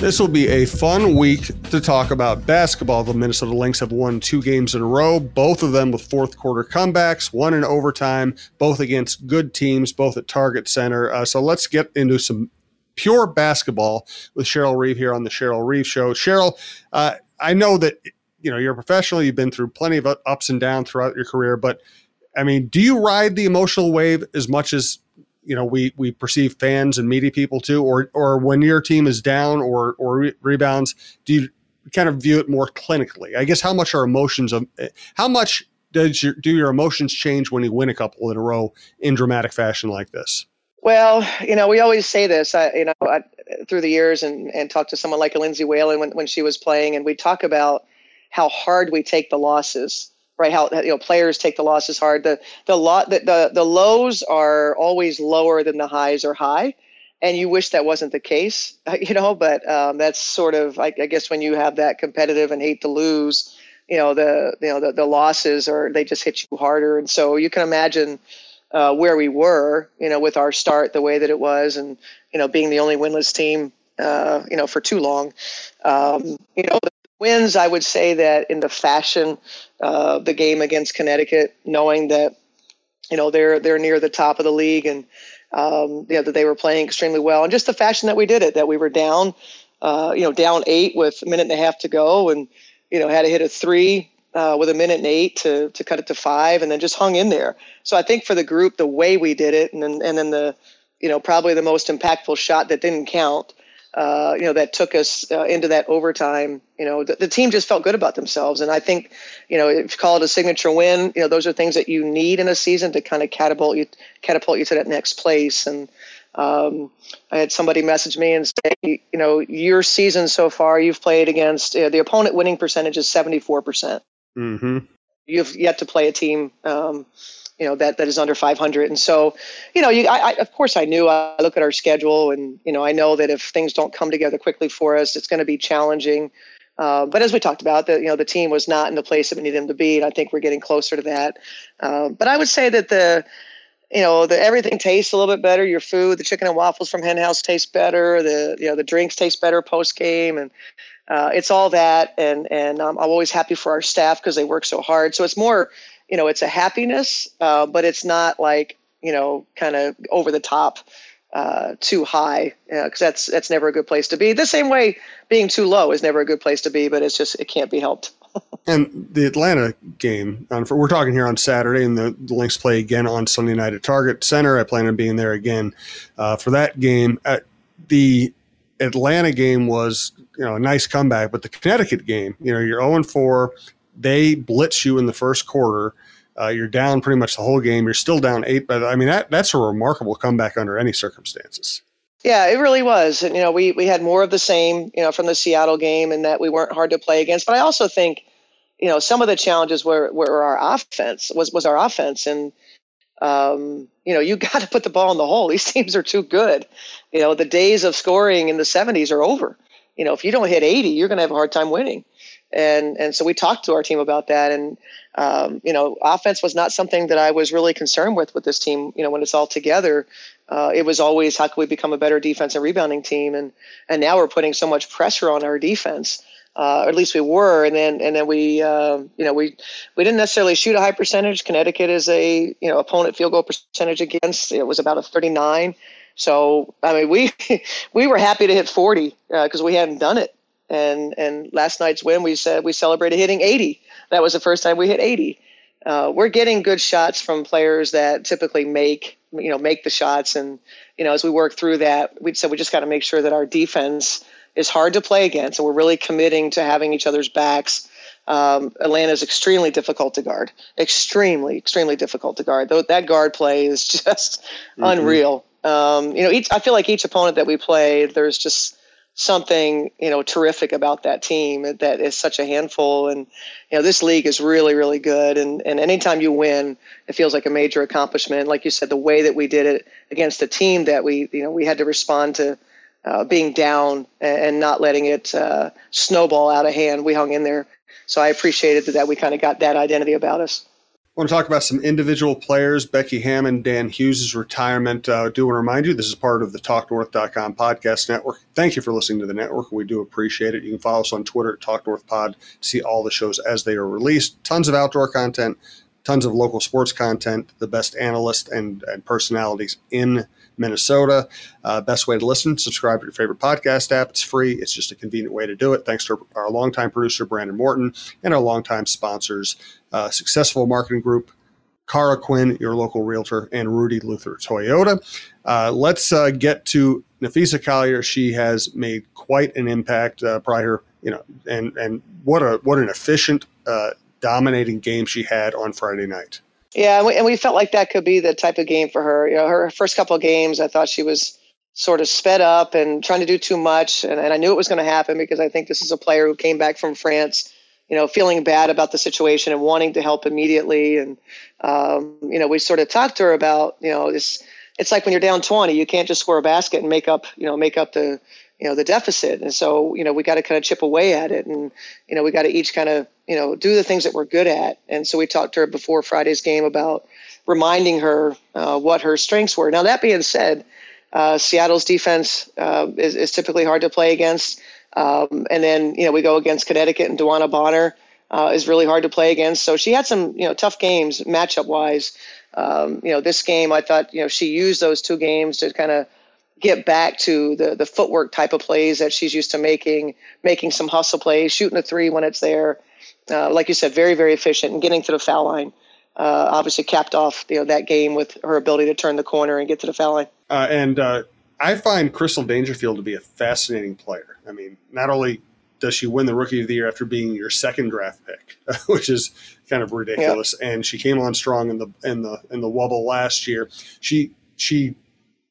This will be a fun week to talk about basketball. The Minnesota Lynx have won two games in a row, both of them with fourth quarter comebacks, one in overtime, both against good teams, both at Target Center. Uh, so let's get into some pure basketball with Cheryl Reeve here on the Cheryl Reeve Show. Cheryl, uh, I know that you know you're a professional. You've been through plenty of ups and downs throughout your career, but I mean, do you ride the emotional wave as much as you know we we perceive fans and media people too, or or when your team is down or or re- rebounds, do you kind of view it more clinically? I guess how much are emotions of eh, how much does your do your emotions change when you win a couple in a row in dramatic fashion like this? Well, you know, we always say this, I, you know, I, through the years and, and talk to someone like a Lindsay Whalen when, when she was playing, and we talk about how hard we take the losses right? How you know players take the losses hard. The the lot the, the the lows are always lower than the highs are high, and you wish that wasn't the case, you know. But um, that's sort of I, I guess when you have that competitive and hate to lose, you know the you know the, the losses are they just hit you harder, and so you can imagine. Uh, where we were, you know, with our start the way that it was, and you know, being the only winless team, uh, you know, for too long. Um, you know, wins, I would say that in the fashion, uh, the game against Connecticut, knowing that you know they're they're near the top of the league and um, you know that they were playing extremely well, and just the fashion that we did it, that we were down, uh, you know, down eight with a minute and a half to go, and you know had to hit a three. Uh, with a minute and eight to, to cut it to five, and then just hung in there. So I think for the group, the way we did it, and then, and then the, you know, probably the most impactful shot that didn't count uh, you know, that took us uh, into that overtime. You know, the, the, team just felt good about themselves, and I think, you know, if you call it a signature win, you know, those are things that you need in a season to kind of catapult you, catapult you to that next place. And um, I had somebody message me and say, you know, your season so far, you've played against uh, the opponent winning percentage is seventy four percent. Mm-hmm. You've yet to play a team. Um, you know that that is under 500 and so you know you I, I, of course i knew i look at our schedule and you know i know that if things don't come together quickly for us it's going to be challenging. Uh, but as we talked about the you know the team was not in the place that we needed them to be and i think we're getting closer to that. Uh, but i would say that the you know the everything tastes a little bit better. Your food the chicken and waffles from hen house tastes better. The you know the drinks taste better post game and uh, it's all that. And and um, i'm always happy for our staff because they work so hard. So it's more you know, it's a happiness, uh, but it's not like, you know, kind of over the top, uh, too high, because that's that's never a good place to be. The same way being too low is never a good place to be, but it's just it can't be helped. and the Atlanta game, for, we're talking here on Saturday, and the, the Lynx play again on Sunday night at Target Center. I plan on being there again uh, for that game. At the Atlanta game was you know a nice comeback, but the Connecticut game, you know, you're 0 4 they blitz you in the first quarter. Uh, you're down pretty much the whole game. You're still down eight, but I mean that that's a remarkable comeback under any circumstances. Yeah, it really was. And you know, we we had more of the same, you know, from the Seattle game, and that we weren't hard to play against. But I also think, you know, some of the challenges were were our offense was was our offense, and um, you know, you got to put the ball in the hole. These teams are too good. You know, the days of scoring in the 70s are over. You know, if you don't hit 80, you're going to have a hard time winning and and so we talked to our team about that. And um, you know offense was not something that i was really concerned with with this team you know when it's all together. Uh, it was always how can we become a better defense and rebounding team? And and now we're putting so much pressure on our defense uh, or at least we were. And then and then we uh, you know we we didn't necessarily shoot a high percentage. Connecticut is a you know opponent field goal percentage against. It was about a 39 so i mean we we were happy to hit 40 because uh, we hadn't done it and and last night's win, we said we celebrated hitting 80. That was the first time we hit 80. Uh, we're getting good shots from players that typically make you know make the shots, and you know as we work through that, we said we just got to make sure that our defense is hard to play against, and we're really committing to having each other's backs. Um, Atlanta is extremely difficult to guard, extremely, extremely difficult to guard. Though that guard play is just mm-hmm. unreal. Um, you know, each I feel like each opponent that we play, there's just something you know terrific about that team that is such a handful. And you know this league is really really good. And and anytime you win it feels like a major accomplishment. Like you said the way that we did it against a team that we you know we had to respond to uh, being down and not letting it uh, snowball out of hand. We hung in there. So i appreciated that we kind of got that identity about us want to talk about some individual players. Becky Hammon, Dan Hughes' retirement. Uh, do want to remind you this is part of the TalkNorth.com podcast network. Thank you for listening to the network. We do appreciate it. You can follow us on Twitter at TalkNorthPod to see all the shows as they are released. Tons of outdoor content, tons of local sports content, the best analysts and, and personalities in Minnesota. Uh, best way to listen, subscribe to your favorite podcast app. It's free. It's just a convenient way to do it. Thanks to our longtime producer, Brandon Morton, and our longtime sponsors, uh, Successful Marketing Group, Cara Quinn, your local realtor, and Rudy Luther Toyota. Uh, let's uh, get to Napheesa Collier. She has made quite an impact uh, prior, you know, and and what a what an efficient, uh, dominating game she had on Friday night. Yeah, and we, and we felt like that could be the type of game for her. You know, her first couple of games, I thought she was sort of sped up and trying to do too much, and, and I knew it was going to happen because I think this is a player who came back from France, you know, feeling bad about the situation and wanting to help immediately. And um, you know, we sort of talked to her about, you know, this. It's like when you're down 20, you can't just score a basket and make up, you know, make up the you know the deficit. And so you know we got to kind of chip away at it and you know we got to each kind of you know do the things that we're good at. And so we talked to her before friday's game about reminding her uh, what her strengths were. Now that being said uh, seattle's defense uh, is, is, typically hard to play against. Um, and then you know we go against connecticut and DeWanna Bonner uh, is really hard to play against. So she had some you know tough games matchup wise um, you know this game i thought you know she used those two games to kind of get back to the the footwork type of plays that she's used to making, making some hustle plays, shooting a three when it's there. Uh, like you said, very very efficient and getting to the foul line. Uh, obviously, capped off you know that game with her ability to turn the corner and get to the foul line. Uh, and uh, I find Crystal Dangerfield to be a fascinating player. I mean, not only does she win the Rookie of the Year after being your second draft pick, which is kind of ridiculous, and she came on strong in the in the in the wubble last year. She she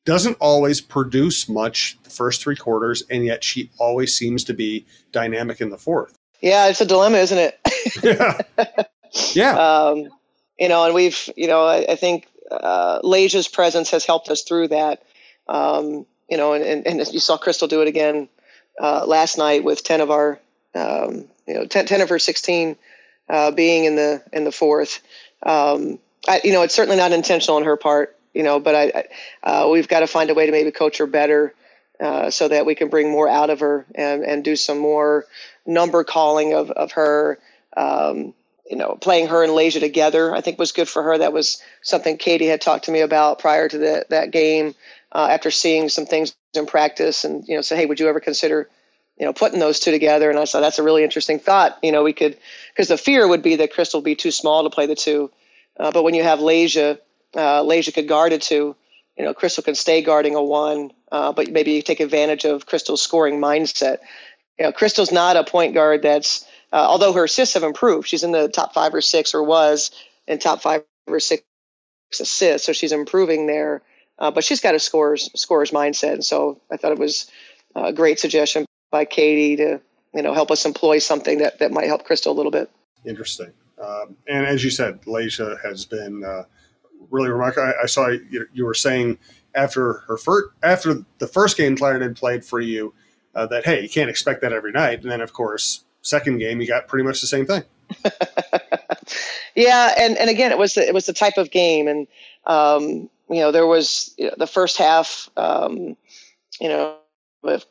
doesn't always produce much the first three quarters, and yet she always seems to be dynamic in the fourth. Yeah, it's a dilemma, isn't it? yeah. Yeah. Um, you know, and we've, you know, I, I think uh, Layshia's presence has helped us through that. Um, you know, and, and, and, you saw Crystal do it again uh, last night with 10 of our, um, you know, 10, 10, of her 16 uh, being in the in the fourth. Um, I, you know, it's certainly not intentional on her part you know, but I, uh, we've got to find a way to maybe coach her better uh, so that we can bring more out of her and, and do some more number calling of, of her. Um, you know, playing her and Layshia together, I think was good for her. That was something Katie had talked to me about prior to the, that game uh, after seeing some things in practice and, you know, say, hey, would you ever consider, you know, putting those two together? And I thought that's a really interesting thought. You know, we could, because the fear would be that Crystal would be too small to play the two. Uh, but when you have Layshia uh, Layshia could guard it to. You know, Crystal can stay guarding a one, uh, but maybe you take advantage of Crystal's scoring mindset. You know, Crystal's not a point guard that's, uh, although her assists have improved, she's in the top five or six or was in top five or six assists, so she's improving there. Uh, but she's got a scorer's scorer's mindset, and so I thought it was a great suggestion by Katie to you know help us employ something that that might help Crystal a little bit. Interesting. Um, and as you said, Layshia has been uh, really remarkable. I, I saw you, you, were saying after her first after the first game Clarendon played for you uh, that hey you can't expect that every night, and then of course second game you got pretty much the same thing. yeah, and and again it was the, it was the type of game, and um, you know there was you know, the first half, um, you know,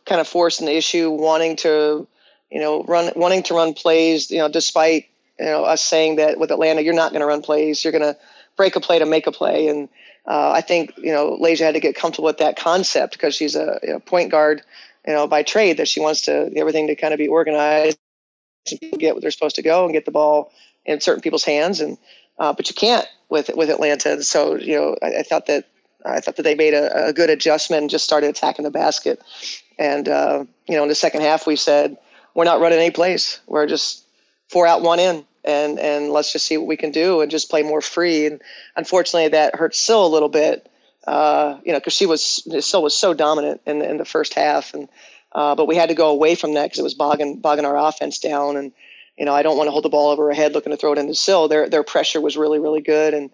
kind of forcing the issue, wanting to you know run wanting to run plays, you know, despite you know us saying that with Atlanta you're not going to run plays, you're going to break a play to make a play. And uh, I think you know Layshia had to get comfortable with that concept because she's a point guard, you know, by trade that she wants to everything to kind of be organized, and get what they're supposed to go, and get the ball in certain people's hands. And uh, but you can't with with Atlanta. And so you know, I, I thought that I thought that they made a, a, good adjustment and just started attacking the basket. And uh, you know, in the second half, we said we're not running any plays. We're just four out, one in and and let's just see what we can do and just play more free. And unfortunately, that hurt Sil a little bit, uh, you know, because she was Sil was so dominant in in the first half, and uh, but we had to go away from that because it was bogging bogging our offense down. And you know, I don't want to hold the ball over her head looking to throw it into Sil. Their their pressure was really really good, and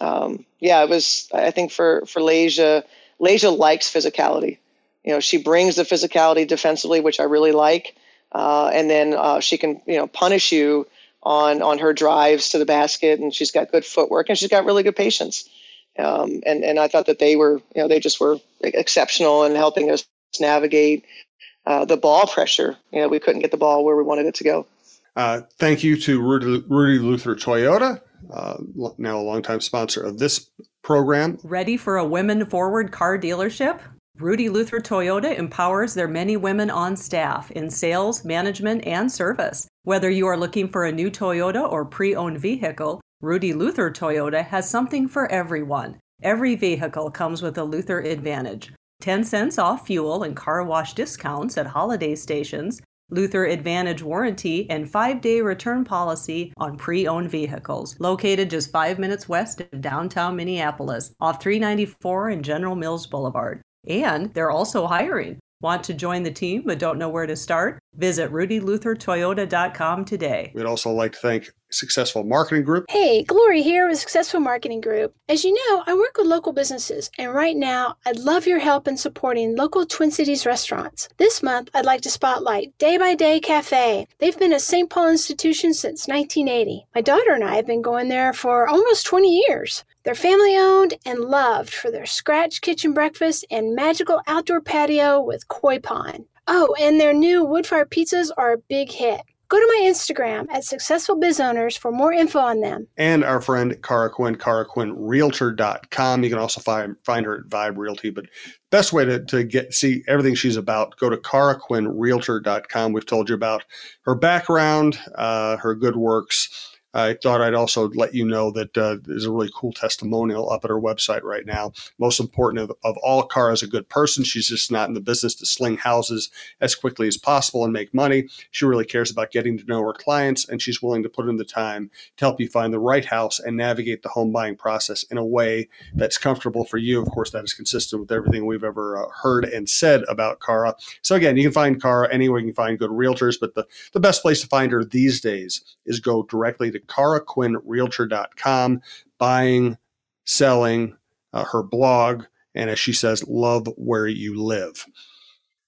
um, yeah, it was. I think for for Layshia, Layshia likes physicality. You know, she brings the physicality defensively, which I really like. Uh, and then uh, she can, you know, punish you on on her drives to the basket, and she's got good footwork, and she's got really good patience. Um, and and I thought that they were, you know, they just were exceptional in helping us navigate uh, the ball pressure. You know, we couldn't get the ball where we wanted it to go. Uh, thank you to Rudy, Rudy Luther Toyota, uh, now a longtime sponsor of this program. Ready for a women forward car dealership? Rudy Luther Toyota empowers their many women on staff in sales, management, and service. Whether you are looking for a new Toyota or pre owned vehicle, Rudy Luther Toyota has something for everyone. Every vehicle comes with a Luther Advantage 10 cents off fuel and car wash discounts at holiday stations, Luther Advantage warranty, and five day return policy on pre owned vehicles. Located just five minutes west of downtown Minneapolis, off 394 and General Mills Boulevard. And they're also hiring. Want to join the team but don't know where to start? Visit rudyluthertoyota.com today. We'd also like to thank Successful Marketing Group. Hey, Glory here with Successful Marketing Group. As you know, I work with local businesses, and right now, I'd love your help in supporting local Twin Cities restaurants. This month, I'd like to spotlight Day by Day Cafe. They've been a St. Paul institution since 1980. My daughter and I have been going there for almost 20 years. They're family owned and loved for their scratch kitchen breakfast and magical outdoor patio with koi pond. Oh, and their new wood fire pizzas are a big hit. Go to my Instagram at Successful Biz Owners for more info on them. And our friend Cara Quinn, CaraQuinnRealtor.com. You can also find, find her at Vibe Realty. But best way to, to get see everything she's about, go to CaraQuinnRealtor.com. We've told you about her background, uh, her good works I thought I'd also let you know that uh, there's a really cool testimonial up at her website right now. Most important of, of all, Cara is a good person. She's just not in the business to sling houses as quickly as possible and make money. She really cares about getting to know her clients, and she's willing to put in the time to help you find the right house and navigate the home buying process in a way that's comfortable for you. Of course, that is consistent with everything we've ever uh, heard and said about Cara. So again, you can find Cara anywhere you can find good realtors, but the, the best place to find her these days is go directly to CaraQuinnRealtor.com, buying, selling, uh, her blog, and as she says, love where you live.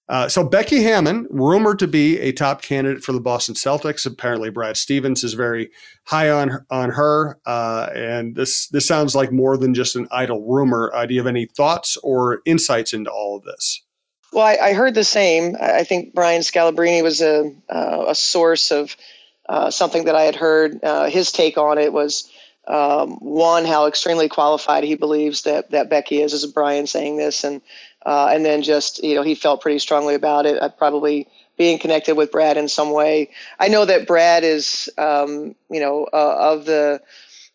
Uh, so Becky Hammon, rumored to be a top candidate for the Boston Celtics. Apparently, Brad Stevens is very high on on her. Uh, and this this sounds like more than just an idle rumor. Uh, do you have any thoughts or insights into all of this? Well, I, I heard the same. I think Brian Scalabrine was a uh, a source of uh, something that I had heard. Uh, his take on it was um, one, how extremely qualified he believes that that Becky is, as Brian saying this, and uh, and then just you know he felt pretty strongly about it. Uh, probably being connected with Brad in some way. I know that Brad is um, you know uh, of the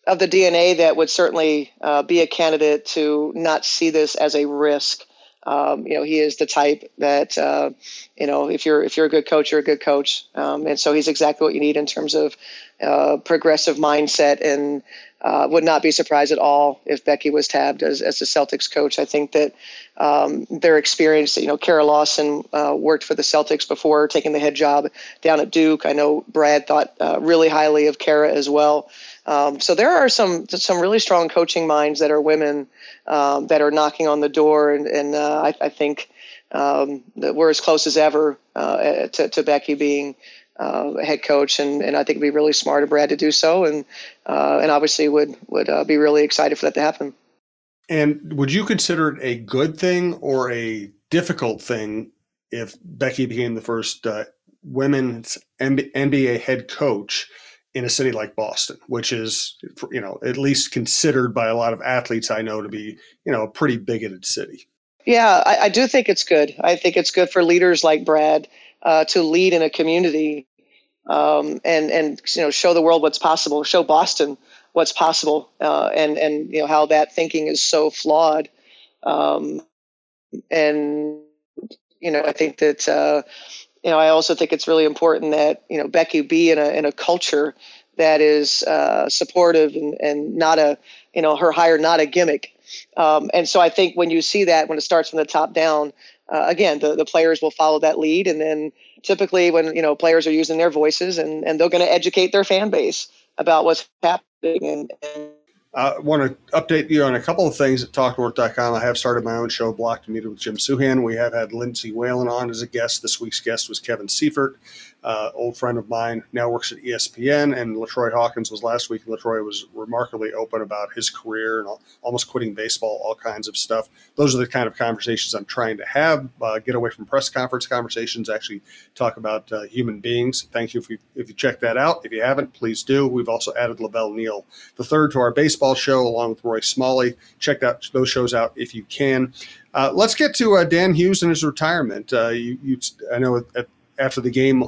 of the DNA that would certainly be a candidate to not see this as a risk. Um, you know, he is the type that uh, you know if you're if you're a good coach, you're a good coach, um, and so he's exactly what you need in terms of uh, progressive mindset. And uh, would not be surprised at all if Becky was tabbed as as the Celtics coach. I think that um, their experience, you know, Kara Lawson uh, worked for the Celtics before taking the head job down at Duke. I know Brad thought uh, really highly of Kara as well. Um, so there are some some really strong coaching minds that are women um, that are knocking on the door, and, and uh, I, I, think um, that we're as close as ever uh, to, to, Becky being uh, head coach, and, and I think it'd be really smart of Brad to do so, and uh, and obviously would would uh, be really excited for that to happen. And would you consider it a good thing or a difficult thing if Becky became the first uh, women's NBA head coach? In a city like Boston, which is, you know, at least considered by a lot of athletes I know to be, you know, a pretty bigoted city. Yeah, I, I do think it's good. I think it's good for leaders like Brad uh, to lead in a community um, and and you know show the world what's possible, show Boston what's possible, uh, and and you know how that thinking is so flawed. Um, and you know, I think that uh, you know, I also think it's really important that you know Becky be in a in a culture that is uh, supportive and, and not a you know her hire not a gimmick. Um, and so I think when you see that when it starts from the top down, uh, again the, the players will follow that lead, and then typically when you know players are using their voices and, and they're going to educate their fan base about what's happening and, and I want to update you on a couple of things at TalkNorth.com. I have started my own show, Block to Meet with Jim Souhan. We have had Lindsay Whalen on as a guest. This week's guest was Kevin Seifert uh, old friend of mine, now works at ESPN, and LaTroy Hawkins was last week. LaTroy was remarkably open about his career and almost quitting baseball, all kinds of stuff. Those are the kind of conversations I'm trying to have. Uh, get away from press conference conversations, actually talk about uh, human beings. Thank you if you if you check that out. If you haven't, please do. We've also added La Velle Neal the third to our baseball show, along with Roy Smalley. Check that those shows out if you can. Uh, let's get to uh, Dan Hughes and his retirement. Uh, you, you, I know after the game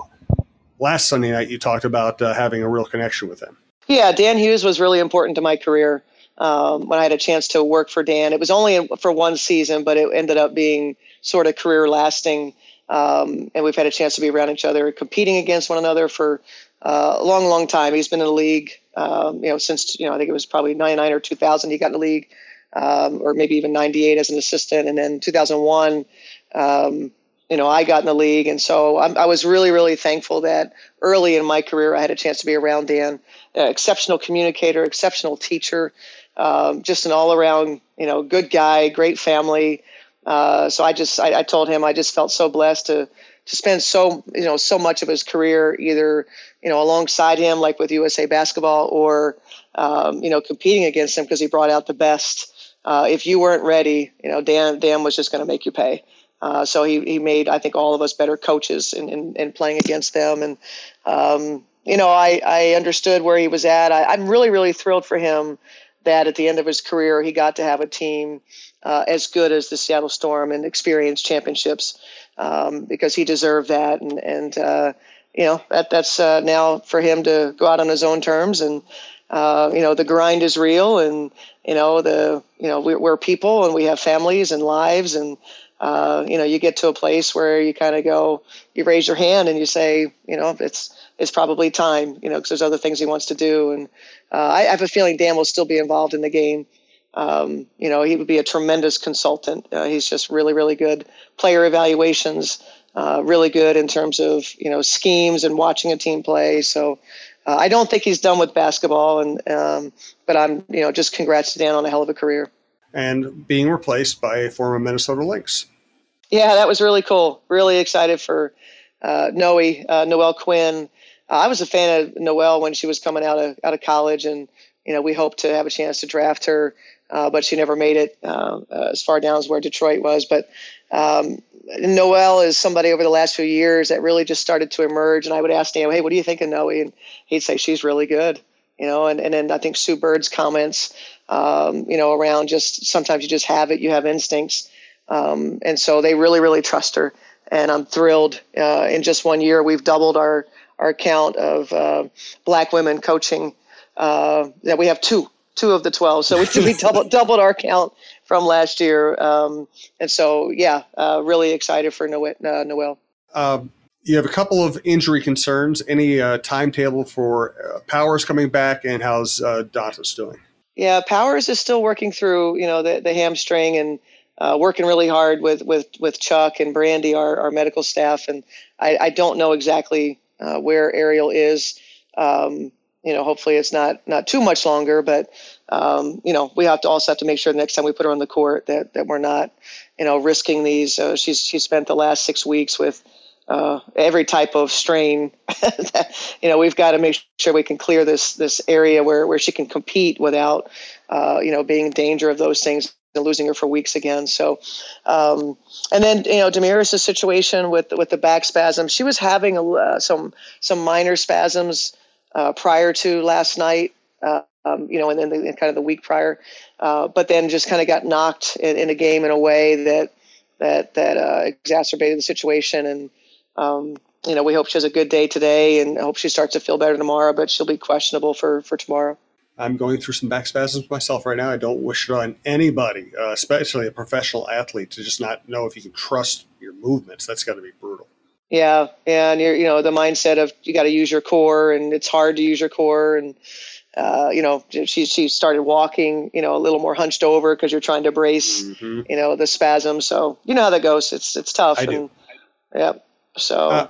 last Sunday night you talked about uh, having a real connection with him. Yeah, Dan Hughes was really important to my career. Um, when I had a chance to work for Dan, it was only for one season, but it ended up being sort of career lasting. Um, and we've had a chance to be around each other, competing against one another for uh, a long, long time. He's been in the league, um, you know, since you know I think it was probably '99 or 2000. He got in the league, um, or maybe even '98 as an assistant, and then 2001 you know, I got in the league. And so I'm, i was really, really thankful that early in my career I had a chance to be around Dan. Uh, exceptional communicator, exceptional teacher, um, just an all around, you know, good guy, great family. Uh, so I just, I, I, told him I just felt so blessed to, to spend so, you know, so much of his career either, you know, alongside him, like with USA Basketball, or, um, you know, competing against him because he brought out the best. Uh, if you weren't ready, you know, Dan, Dan was just going to make you pay. Uh, so he, he made, I think, all of us better coaches in, in, in playing against them. And, um, you know, I, I understood where he was at. I, I'm really, really thrilled for him that at the end of his career, he got to have a team uh, as good as the Seattle Storm and experience championships um, because he deserved that. And, and uh, you know, that, that's uh, now for him to go out on his own terms. And, uh, you know, the grind is real and, you know, the, you know, we're, we're people and we have families and lives and, uh, you know, you get to a place where you kind of go, you raise your hand and you say, you know, it's it's probably time, you know, because there's other things he wants to do. And uh, I, have a feeling Dan will still be involved in the game. Um, you know, he would be a tremendous consultant. Uh, he's just really, really good. Player evaluations, uh, really good in terms of you know schemes and watching a team play. So. Uh, I don't think he's done with basketball, and um, but I'm you know just congrats to Dan on a hell of a career and being replaced by a former Minnesota Lynx. Yeah, that was really cool. Really excited for uh, Noe, uh, Noelle Quinn. Uh, I was a fan of Noelle when she was coming out of out of college, and you know we hoped to have a chance to draft her, uh, but she never made it uh, uh, as far down as where Detroit was. But um, Noelle is somebody over the last few years that really just started to emerge, and I would ask Dan, "Hey, what do you think of Noe?" And he'd say she's really good you know, and, and then I think Sue Bird's comments, um, you know, around just sometimes you just have it, you have instincts. Um, and so they really, really trust her. And I'm thrilled. Uh, in just one year, we've doubled our, our count of uh, black women coaching. Uh, that we have two, two of the 12. So we, we doubled, doubled our count from last year. Um, and so, yeah, uh, really excited for Noelle. Uh, Noelle. Um, you have a couple of injury concerns. Any uh, timetable for uh, Powers coming back, and how's uh, Dantas doing? Yeah, Powers is still working through, you know, the, the hamstring and uh, working really hard with, with, with Chuck and Brandy, our, our medical staff. And I, I don't know exactly uh, where Aerial is. Um, you know, hopefully it's not not too much longer, but um, you know, we have to also have to make sure the next time we put her on the court that, that we're not, you know, risking these. Uh, she's she spent the last six weeks with uh, every type of strain. you know, we've got to make sure we can clear this this area where, where she can compete without, uh, you know, being in danger of those things and losing her for weeks again. So, um, and then you know, Damiris' situation with with the back spasm. She was having a, uh, some some minor spasms uh, prior to last night. Uh, um, you know, and then the, kind of the week prior, uh, but then just kind of got knocked in, in, a game in a way that that that exacerbated the situation and um, you know, we hope she has a good day today and hope she starts to feel better tomorrow, but she'll be questionable for, for tomorrow. I'm going through some back spasms myself right now. I don't wish it on anybody, uh, especially a professional athlete, to just not know if you can trust your movements. That's got to be brutal. Yeah, and you're, you know, the mindset of you got to use your core, and it's hard to use your core, and uh, you know, she she started walking, you know, a little more hunched over because you're trying to brace, mm-hmm. you know, the spasm. So you know how that goes. It's it's tough. I and, do. Yeah. So. Uh,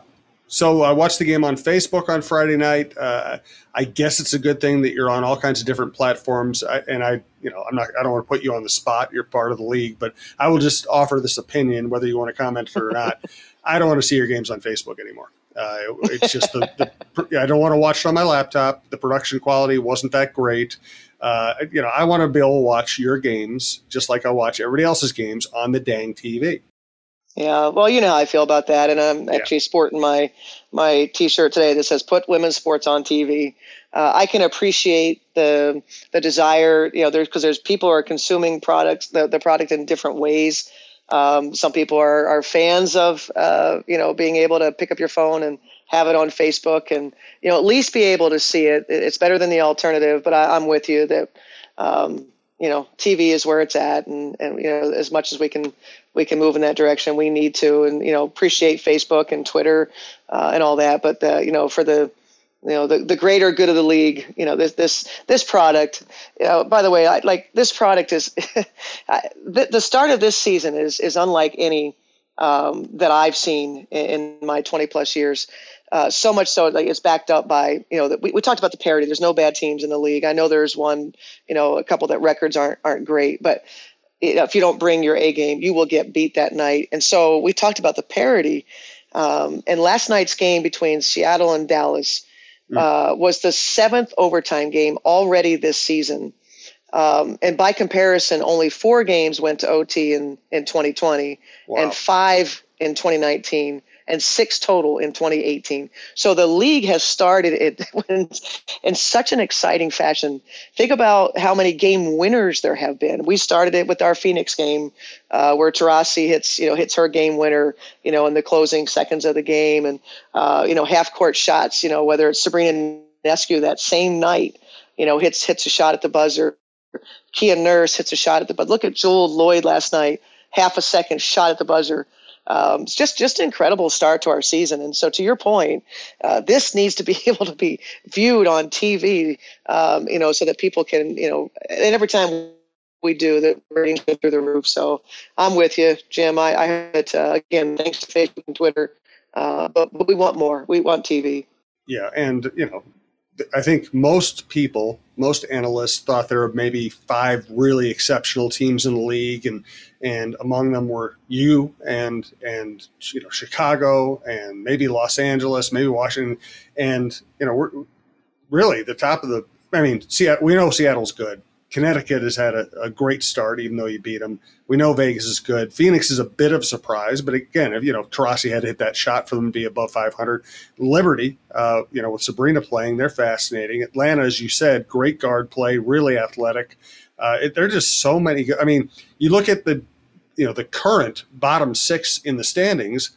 so I watched the game on Facebook on Friday night. Uh, I guess it's a good thing that you're on all kinds of different platforms. I, and I, you know, I'm not. I don't want to put you on the spot. You're part of the league, but I will just offer this opinion, whether you want to comment it or not. I don't want to see your games on Facebook anymore. Uh, it's just the, the, I don't want to watch it on my laptop. The production quality wasn't that great. Uh, you know, I want to be able to watch your games just like I watch everybody else's games on the dang TV. Yeah, well, you know how I feel about that, and I'm actually yeah. sporting my my T-shirt today that says "Put women's sports on TV." Uh, I can appreciate the the desire, you know, there's because there's people are consuming products the, the product in different ways. Um, some people are, are fans of uh, you know being able to pick up your phone and have it on Facebook and you know at least be able to see it. It's better than the alternative, but I, am with you that um, you know TV is where it's at, and and you know as much as we can we can move in that direction, we need to, and you know appreciate Facebook and Twitter uh, and all that. But the, you know for the you know the, the greater good of the league you know this this this product you know by the way I, like this product is the, the start of this season is is unlike any um, that I've seen in, in, my 20 plus years. Uh, so much so like it's backed up by you know that we, we talked about the parity. There's no bad teams in the league. I know there's one you know a couple that records aren't aren't great but you know, if you don't bring your A game you will get beat that night. And so we talked about the parity um, and last night's game between Seattle and Dallas. Uh, was the seventh overtime game already this season. Um, and by comparison, only four games went to OT in, in 2020 wow. and five in 2019 and six total in 2018. So the league has started it in, such an exciting fashion. Think about how many game winners there have been. We started it with our Phoenix game, uh, where Taurasi hits you know hits her game winner, you know, in the closing seconds of the game, and uh, you know half court shots. You know whether it's Sabrina Ionescu that same night, you know hits hits a shot at the buzzer. Kia Nurse hits a shot at the buzzer. Look at Jewell Lloyd last night, half a second shot at the buzzer um, it's just just an incredible start to our season. And so, to your point, uh, this needs to be able to be viewed on TV, um, you know, so that people can, you know, and every time we do, the ratings go through the roof. So I'm with you, Jim. I, I it uh, again. Thanks to Facebook and Twitter, uh, but but we want more. We want TV. Yeah, and you know, I think most people, most analysts thought there were maybe five really exceptional teams in the league, and and among them were you and and you know Chicago and maybe Los Angeles, maybe Washington, and you know we're really the top of the. I mean, Seattle, we know Seattle's good. Connecticut has had a, a, great start, even though you beat them. We know Vegas is good. Phoenix is a bit of a surprise, but again, if you know Taurasi had to hit that shot for them to be above 500. Liberty, uh, you know, with Sabrina playing, they're fascinating. Atlanta, as you said, great guard play, really athletic. Uh, there are just so many. I mean, you look at the, you know, the current bottom six in the standings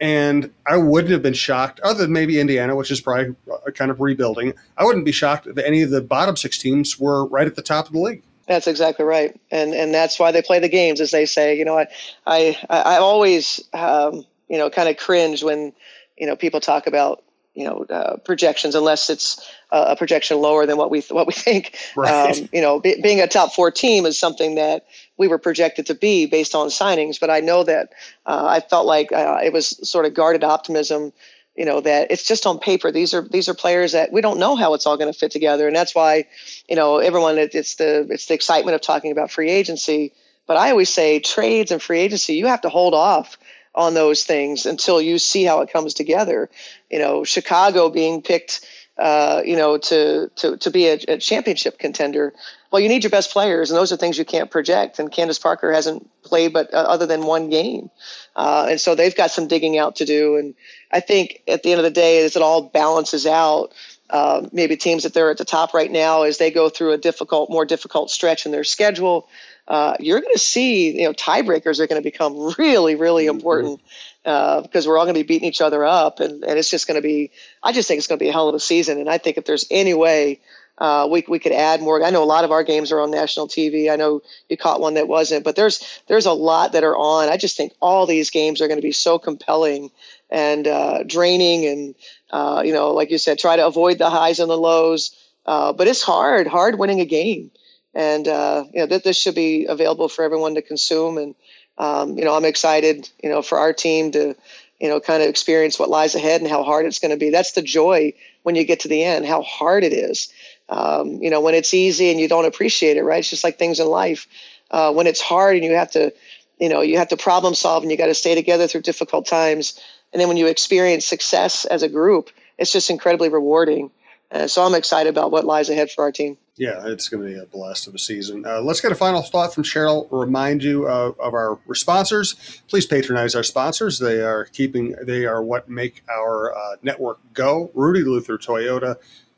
and I wouldn't have been shocked, other than maybe Indiana, which is probably kind of rebuilding. I wouldn't be shocked if any of the bottom six teams were right at the top of the league. That's exactly right, and and that's why they play the games, as they say. You know, I I I always um, you know kind of cringe when you know people talk about you know uh, projections unless it's a projection lower than what we what we think. Right. Um, you know, be, being a top four team is something that we were projected to be based on signings. But I know that uh, I felt like uh, it was sort of guarded optimism. You know that it's just on paper. These are these are players that we don't know how it's all going to fit together, and that's why you know everyone. It, it's the it's the excitement of talking about free agency. But I always say trades and free agency. You have to hold off on those things until you see how it comes together. You know, Chicago being picked uh, you know, to to to be a, a, championship contender. Well, you need your best players, and those are things you can't project. And Candace Parker hasn't played, but uh, other than one game, uh, and so they've got some digging out to do. And I think at the end of the day, as it all balances out, uh, maybe teams that they're at the top right now, as they go through a difficult, more difficult stretch in their schedule, uh, you're going to see, you know, tiebreakers are going to become really, really mm-hmm. important uh, because we're all going to be beating each other up, and, and it's just going to be. I just think it's going to be a hell of a season, and I think if there's any way uh, we we could add more. I know a lot of our games are on national TV. I know you caught one that wasn't, but there's there's a lot that are on. I just think all these games are going to be so compelling and uh, draining, and uh, you know, like you said, try to avoid the highs and the lows. Uh, but it's hard, hard winning a game and uh, you know that this should be available for everyone to consume. And um, you know, I'm excited, you know, for our team to you know, kind of experience what lies ahead and how hard it's going to be. That's the joy when you get to the end, how hard it is. Um, you know, when it's easy and you don't appreciate it, right? It's just like things in life. Uh, when it's hard and you have to, you know, you have to problem solve and you got to stay together through difficult times. And then when you experience success as a group, it's just incredibly rewarding. Uh, so I'm excited about what lies ahead for our team. Yeah, it's going to be a blast of a season. Uh, let's get a final thought from Cheryl. Remind you uh, of our sponsors. Please patronize our sponsors. They are keeping. They are what make our uh, network go. Rudy Luther Toyota,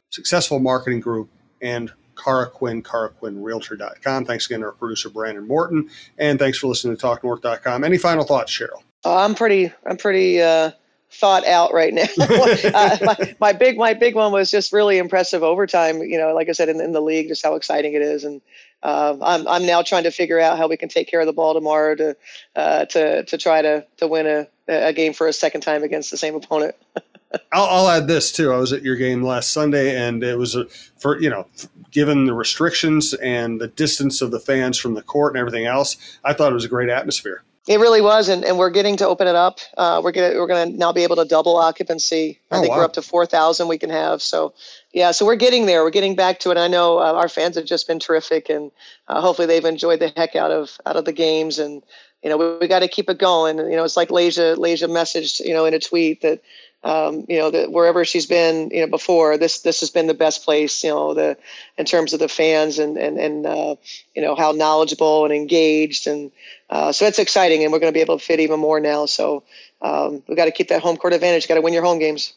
Successful Marketing Group, and Cara Quinn, CaraQuinnRealtor.com. Thanks again to our producer Brandon Morton, and thanks for listening to TalkNorth.com. Any final thoughts, Cheryl? Uh, I'm pretty. I'm pretty uh, thought out right now. uh, my, my, big my big one was just really impressive overtime. You know, like I said in, in the league, just how exciting it is, and uh, I'm I'm now trying to figure out how we can take care of the ball tomorrow to uh, to to try to to win a a game for a second time against the same opponent. I'll, I'll, add this too. I was at your game last Sunday, and it was a, for you know, given the restrictions and the distance of the fans from the court and everything else, I thought it was a great atmosphere. It really was, and, and we're getting to open it up. Uh, we're gonna we're gonna now be able to double occupancy. I oh, think wow. we're up to four thousand we can have. So yeah, so we're getting there. We're getting back to it. I know uh, our fans have just been terrific, and uh, hopefully they've enjoyed the heck out of out of the games. And you know we, we got to keep it going. You know it's like Layshia Layshia messaged you know in a tweet that um, you know, that wherever she's been, you know, before this, this has been the best place, you know, the, in terms of the fans and, and, and, uh, you know, how knowledgeable and engaged. And, uh, so it's exciting and we're going to be able to fit even more now. So, um, we've got to keep that home court advantage. Got to win your home games.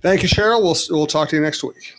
Thank you, Cheryl. We'll, we'll talk to you next week.